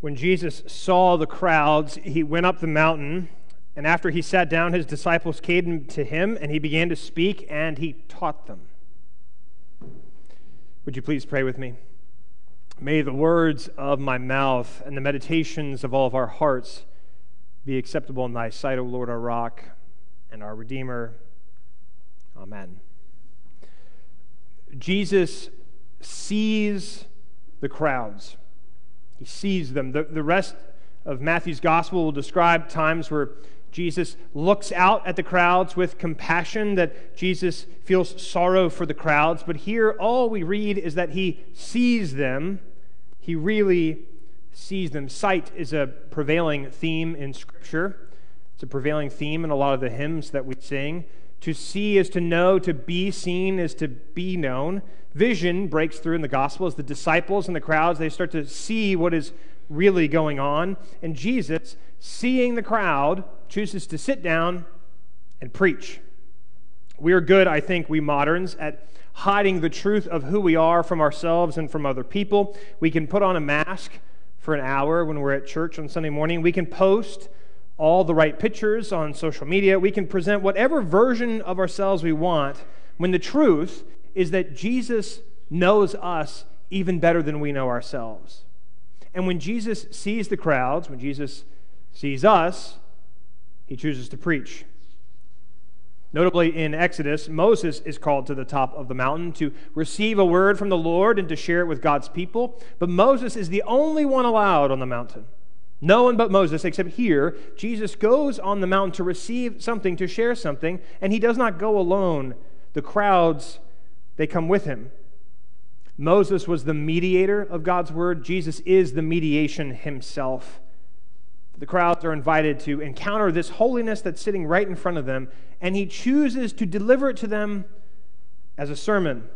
When Jesus saw the crowds, he went up the mountain, and after he sat down, his disciples came to him, and he began to speak, and he taught them. Would you please pray with me? May the words of my mouth and the meditations of all of our hearts be acceptable in thy sight, O Lord, our rock and our Redeemer. Amen. Jesus sees the crowds. He sees them. The, the rest of Matthew's gospel will describe times where Jesus looks out at the crowds with compassion, that Jesus feels sorrow for the crowds. But here, all we read is that he sees them. He really sees them. Sight is a prevailing theme in Scripture, it's a prevailing theme in a lot of the hymns that we sing. To see is to know, to be seen is to be known. Vision breaks through in the gospel as the disciples and the crowds they start to see what is really going on. And Jesus, seeing the crowd, chooses to sit down and preach. We are good, I think, we moderns, at hiding the truth of who we are from ourselves and from other people. We can put on a mask for an hour when we're at church on Sunday morning. We can post all the right pictures on social media. We can present whatever version of ourselves we want when the truth is that Jesus knows us even better than we know ourselves. And when Jesus sees the crowds, when Jesus sees us, he chooses to preach. Notably in Exodus, Moses is called to the top of the mountain to receive a word from the Lord and to share it with God's people. But Moses is the only one allowed on the mountain. No one but Moses, except here, Jesus goes on the mountain to receive something, to share something, and he does not go alone. The crowds, they come with him. Moses was the mediator of God's word, Jesus is the mediation himself. The crowds are invited to encounter this holiness that's sitting right in front of them, and he chooses to deliver it to them as a sermon.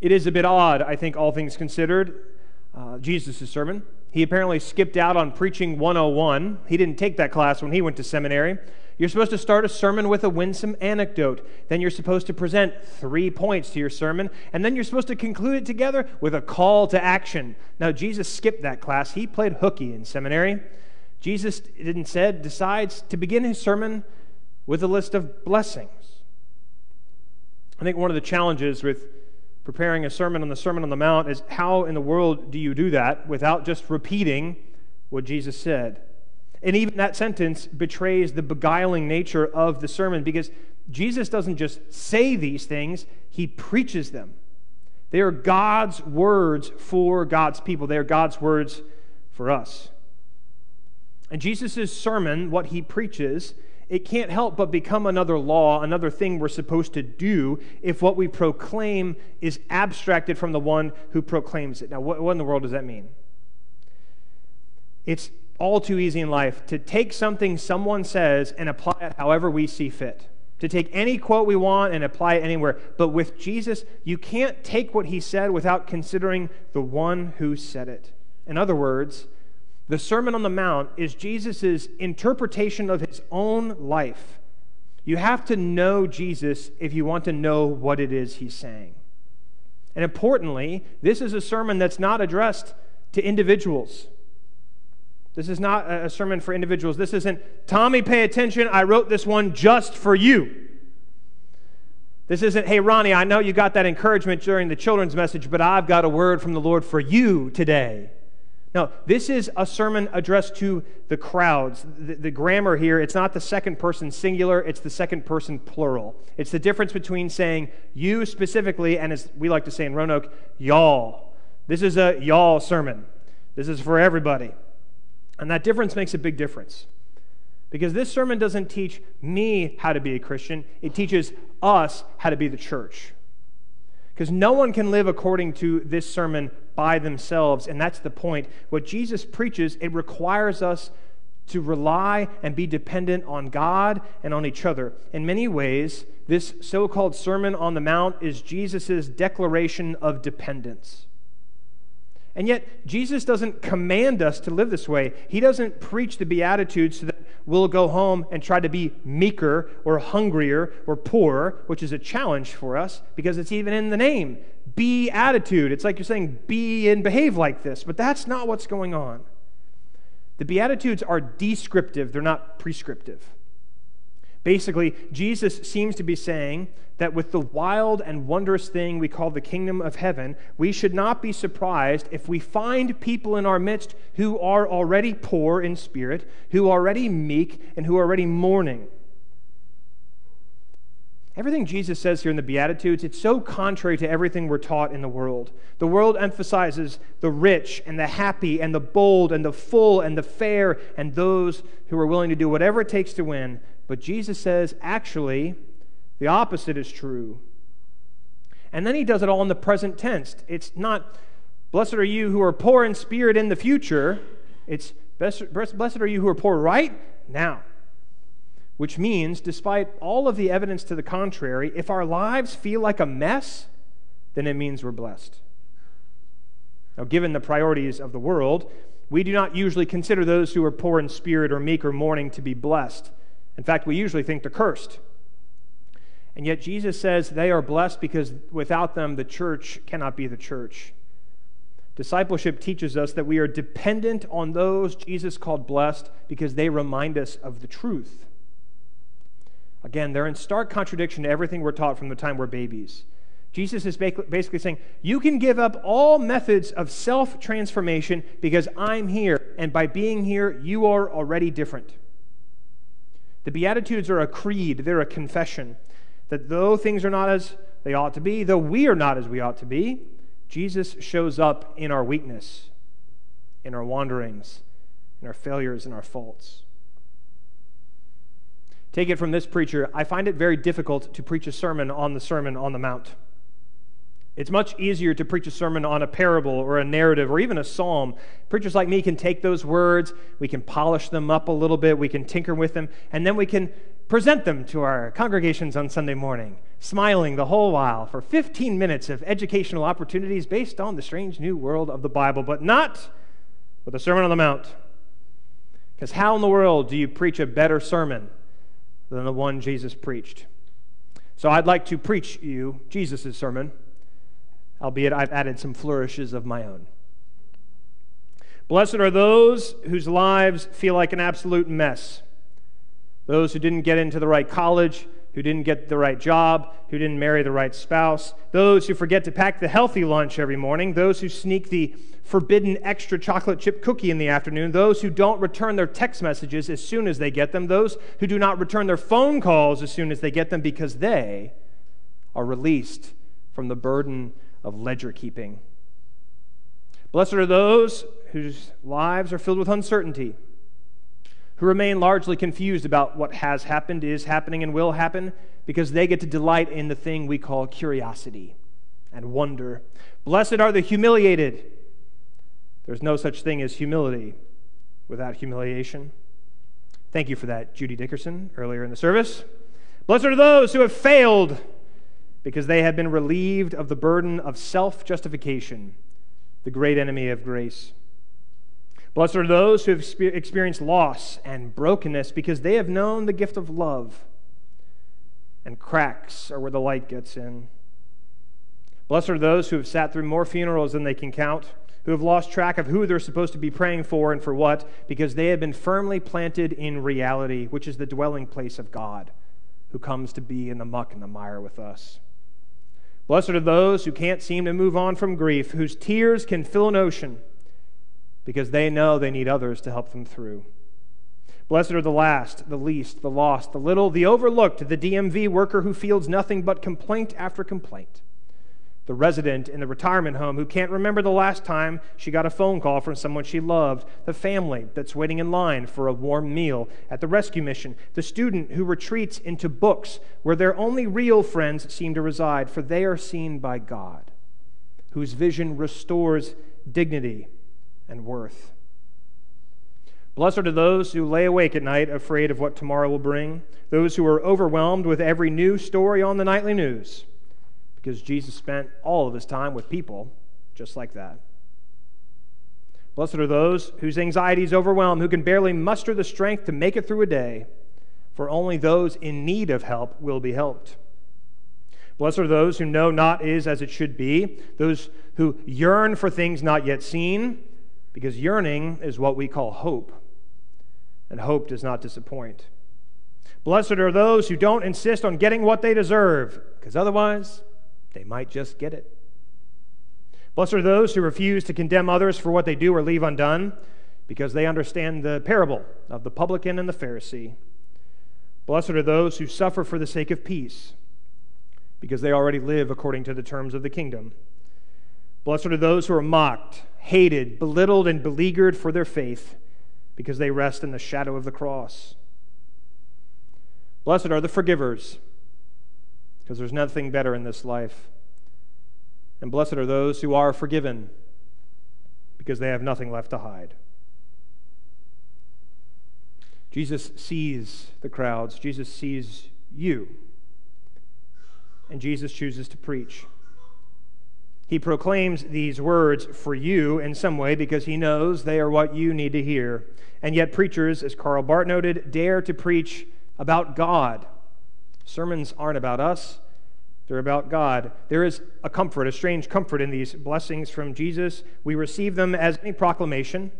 It is a bit odd, I think, all things considered, uh, Jesus' sermon. He apparently skipped out on preaching 101. He didn't take that class when he went to seminary. You're supposed to start a sermon with a winsome anecdote. Then you're supposed to present three points to your sermon. And then you're supposed to conclude it together with a call to action. Now, Jesus skipped that class. He played hooky in seminary. Jesus, instead decides to begin his sermon with a list of blessings. I think one of the challenges with preparing a sermon on the Sermon on the Mount is how in the world do you do that without just repeating what Jesus said? And even that sentence betrays the beguiling nature of the sermon because Jesus doesn't just say these things, he preaches them. They are God's words for God's people, they are God's words for us. And Jesus' sermon, what he preaches, it can't help but become another law, another thing we're supposed to do if what we proclaim is abstracted from the one who proclaims it. Now, what, what in the world does that mean? It's all too easy in life to take something someone says and apply it however we see fit. To take any quote we want and apply it anywhere. But with Jesus, you can't take what he said without considering the one who said it. In other words, the Sermon on the Mount is Jesus' interpretation of his own life. You have to know Jesus if you want to know what it is he's saying. And importantly, this is a sermon that's not addressed to individuals. This is not a sermon for individuals. This isn't, Tommy, pay attention. I wrote this one just for you. This isn't, hey, Ronnie, I know you got that encouragement during the children's message, but I've got a word from the Lord for you today. No, this is a sermon addressed to the crowds. The, the, grammar here, it's not the second person singular, it's the second person plural. It's the difference between saying you specifically, and as we like to say in Roanoke, y'all. This is a y'all sermon. This is for everybody. And that difference makes a big difference. Because this sermon doesn't teach me how to be a Christian, it teaches us how to be the church. Because no one can live according to this sermon by themselves. And that's the point. What Jesus preaches, it requires us to rely and be dependent on God and on each other. In many ways, this so called Sermon on the Mount is Jesus' declaration of dependence. And yet, Jesus doesn't command us to live this way. He doesn't preach the Beatitudes so that we'll go home and try to be meeker or hungrier or poorer, which is a challenge for us because it's even in the name. Be attitude. It's like you're saying be and behave like this, but that's not what's going on. The Beatitudes are descriptive, they're not prescriptive. Basically, Jesus seems to be saying that with the wild and wondrous thing we call the kingdom of heaven, we should not be surprised if we find people in our midst who are already poor in spirit, who are already meek, and who are already mourning. Everything Jesus says here in the Beatitudes, it's so contrary to everything we're taught in the world. The world emphasizes the rich and the happy and the bold and the full and the fair and those who are willing to do whatever it takes to win. But Jesus says, actually, the opposite is true. And then he does it all in the present tense. It's not, blessed are you who are poor in spirit in the future. It's, blessed are you who are poor right now. Which means, despite all of the evidence to the contrary, if our lives feel like a mess, then it means we're blessed. Now, given the priorities of the world, we do not usually consider those who are poor in spirit or meek or mourning to be blessed. In fact, we usually think they're cursed. And yet Jesus says they are blessed because without them, the church cannot be the church. Discipleship teaches us that we are dependent on those Jesus called blessed because they remind us of the truth. Again, they're in stark contradiction to everything we're taught from the time we're babies. Jesus is basically saying, You can give up all methods of self transformation because I'm here, and by being here, you are already different. The Beatitudes are a creed, they're a confession that though things are not as they ought to be, though we are not as we ought to be, Jesus shows up in our weakness, in our wanderings, in our failures, in our faults. Take it from this preacher I find it very difficult to preach a sermon on the Sermon on the Mount. It's much easier to preach a sermon on a parable or a narrative or even a psalm. Preachers like me can take those words, we can polish them up a little bit, we can tinker with them, and then we can present them to our congregations on Sunday morning, smiling the whole while for 15 minutes of educational opportunities based on the strange new world of the Bible, but not with a Sermon on the Mount. Because how in the world do you preach a better sermon than the one Jesus preached? So I'd like to preach you Jesus' sermon, albeit I've added some flourishes of my own. Blessed are those whose lives feel like an absolute mess. Those who didn't get into the right college, who didn't get the right job, who didn't marry the right spouse, those who forget to pack the healthy lunch every morning, those who sneak the forbidden extra chocolate chip cookie in the afternoon, those who don't return their text messages as soon as they get them, those who do not return their phone calls as soon as they get them because they are released from the burden of ledger keeping. Blessed are those whose lives are filled with uncertainty who remain largely confused about what has happened, is happening, and will happen because they get to delight in the thing we call curiosity and wonder. Blessed are the humiliated. There's no such thing as humility without humiliation. Thank you for that, Judy Dickerson, earlier in the service. Blessed are those who have failed because they have been relieved of the burden of self justification, the great enemy of grace. Blessed are those who have experienced loss and brokenness because they have known the gift of love. And cracks are where the light gets in. Blessed are those who have sat through more funerals than they can count, who have lost track of who they're supposed to be praying for and for what, because they have been firmly planted in reality, which is the dwelling place of God, who comes to be in the muck and the mire with us. Blessed are those who can't seem to move on from grief, whose tears can fill an ocean because they know they need others to help them through. Blessed are the last, the least, the lost, the little, the overlooked, the DMV worker who feels nothing but complaint after complaint, the resident in the retirement home who can't remember the last time she got a phone call from someone she loved, the family that's waiting in line for a warm meal at the rescue mission, the student who retreats into books where their only real friends seem to reside, for they are seen by God, whose vision restores dignity and worth. Blessed are those who lay awake at night afraid of what tomorrow will bring, those who are overwhelmed with every new story on the nightly news, because Jesus spent all of his time with people just like that. Blessed are those whose anxieties overwhelm, who can barely muster the strength to make it through a day, for only those in need of help will be helped. Blessed are those who know not is as it should be, those who yearn for things not yet seen, because yearning is what we call hope, and hope does not disappoint. Blessed are those who don't insist on getting what they deserve, because otherwise they might just get it. Blessed are those who refuse to condemn others for what they do or leave undone, because they understand the parable of the publican and the Pharisee. Blessed are those who suffer for the sake of peace, because they already live according to the terms of the kingdom. Blessed are those who are mocked, hated, belittled, and beleaguered for their faith, because they rest in the shadow of the cross. Blessed are the forgivers, because there's nothing better in this life. And blessed are those who are forgiven, because they have nothing left to hide. Jesus sees the crowds, Jesus sees you, and Jesus chooses to preach. He proclaims these words for you in some way because he knows they are what you need to hear. And yet, preachers, as Karl Barth noted, dare to preach about God. Sermons aren't about us, they're about God. There is a comfort, a strange comfort in these blessings from Jesus. We receive them as a proclamation,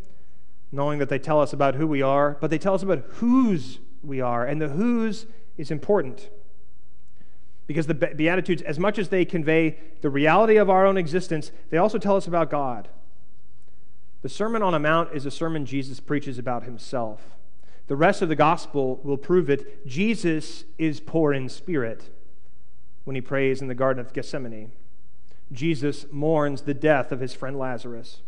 knowing that they tell us about who we are, but they tell us about whose we are, and the whose is important. Because the Beatitudes, as much as they convey the reality of our own existence, they also tell us about God. The Sermon on the Mount is a sermon Jesus preaches about himself. The rest of the gospel will prove it. Jesus is poor in spirit when he prays in the Garden of Gethsemane. Jesus mourns the death of his friend Lazarus.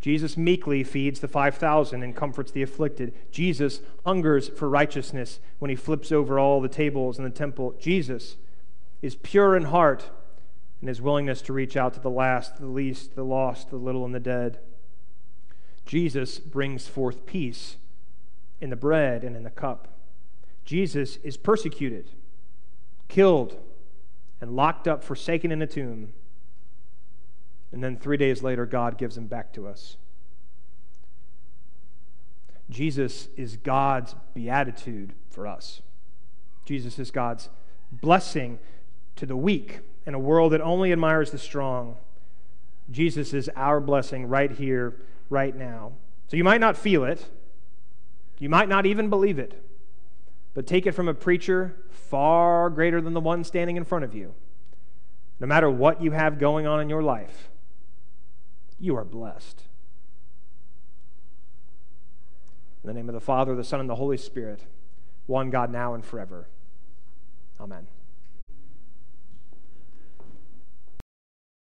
Jesus meekly feeds the 5,000 and comforts the afflicted. Jesus hungers for righteousness when he flips over all the tables in the temple. Jesus is pure in heart in his willingness to reach out to the last, the least, the lost, the little, and the dead. Jesus brings forth peace in the bread and in the cup. Jesus is persecuted killed, and locked up, forsaken in a tomb. And then three days later, God gives him back to us. Jesus is God's beatitude for us. Jesus is God's blessing to the weak in a world that only admires the strong. Jesus is our blessing right here, right now. So you might not feel it, you might not even believe it, but take it from a preacher far greater than the one standing in front of you. No matter what you have going on in your life, you are blessed. In the name of the Father, the Son, and the Holy Spirit, one God now and forever. Amen.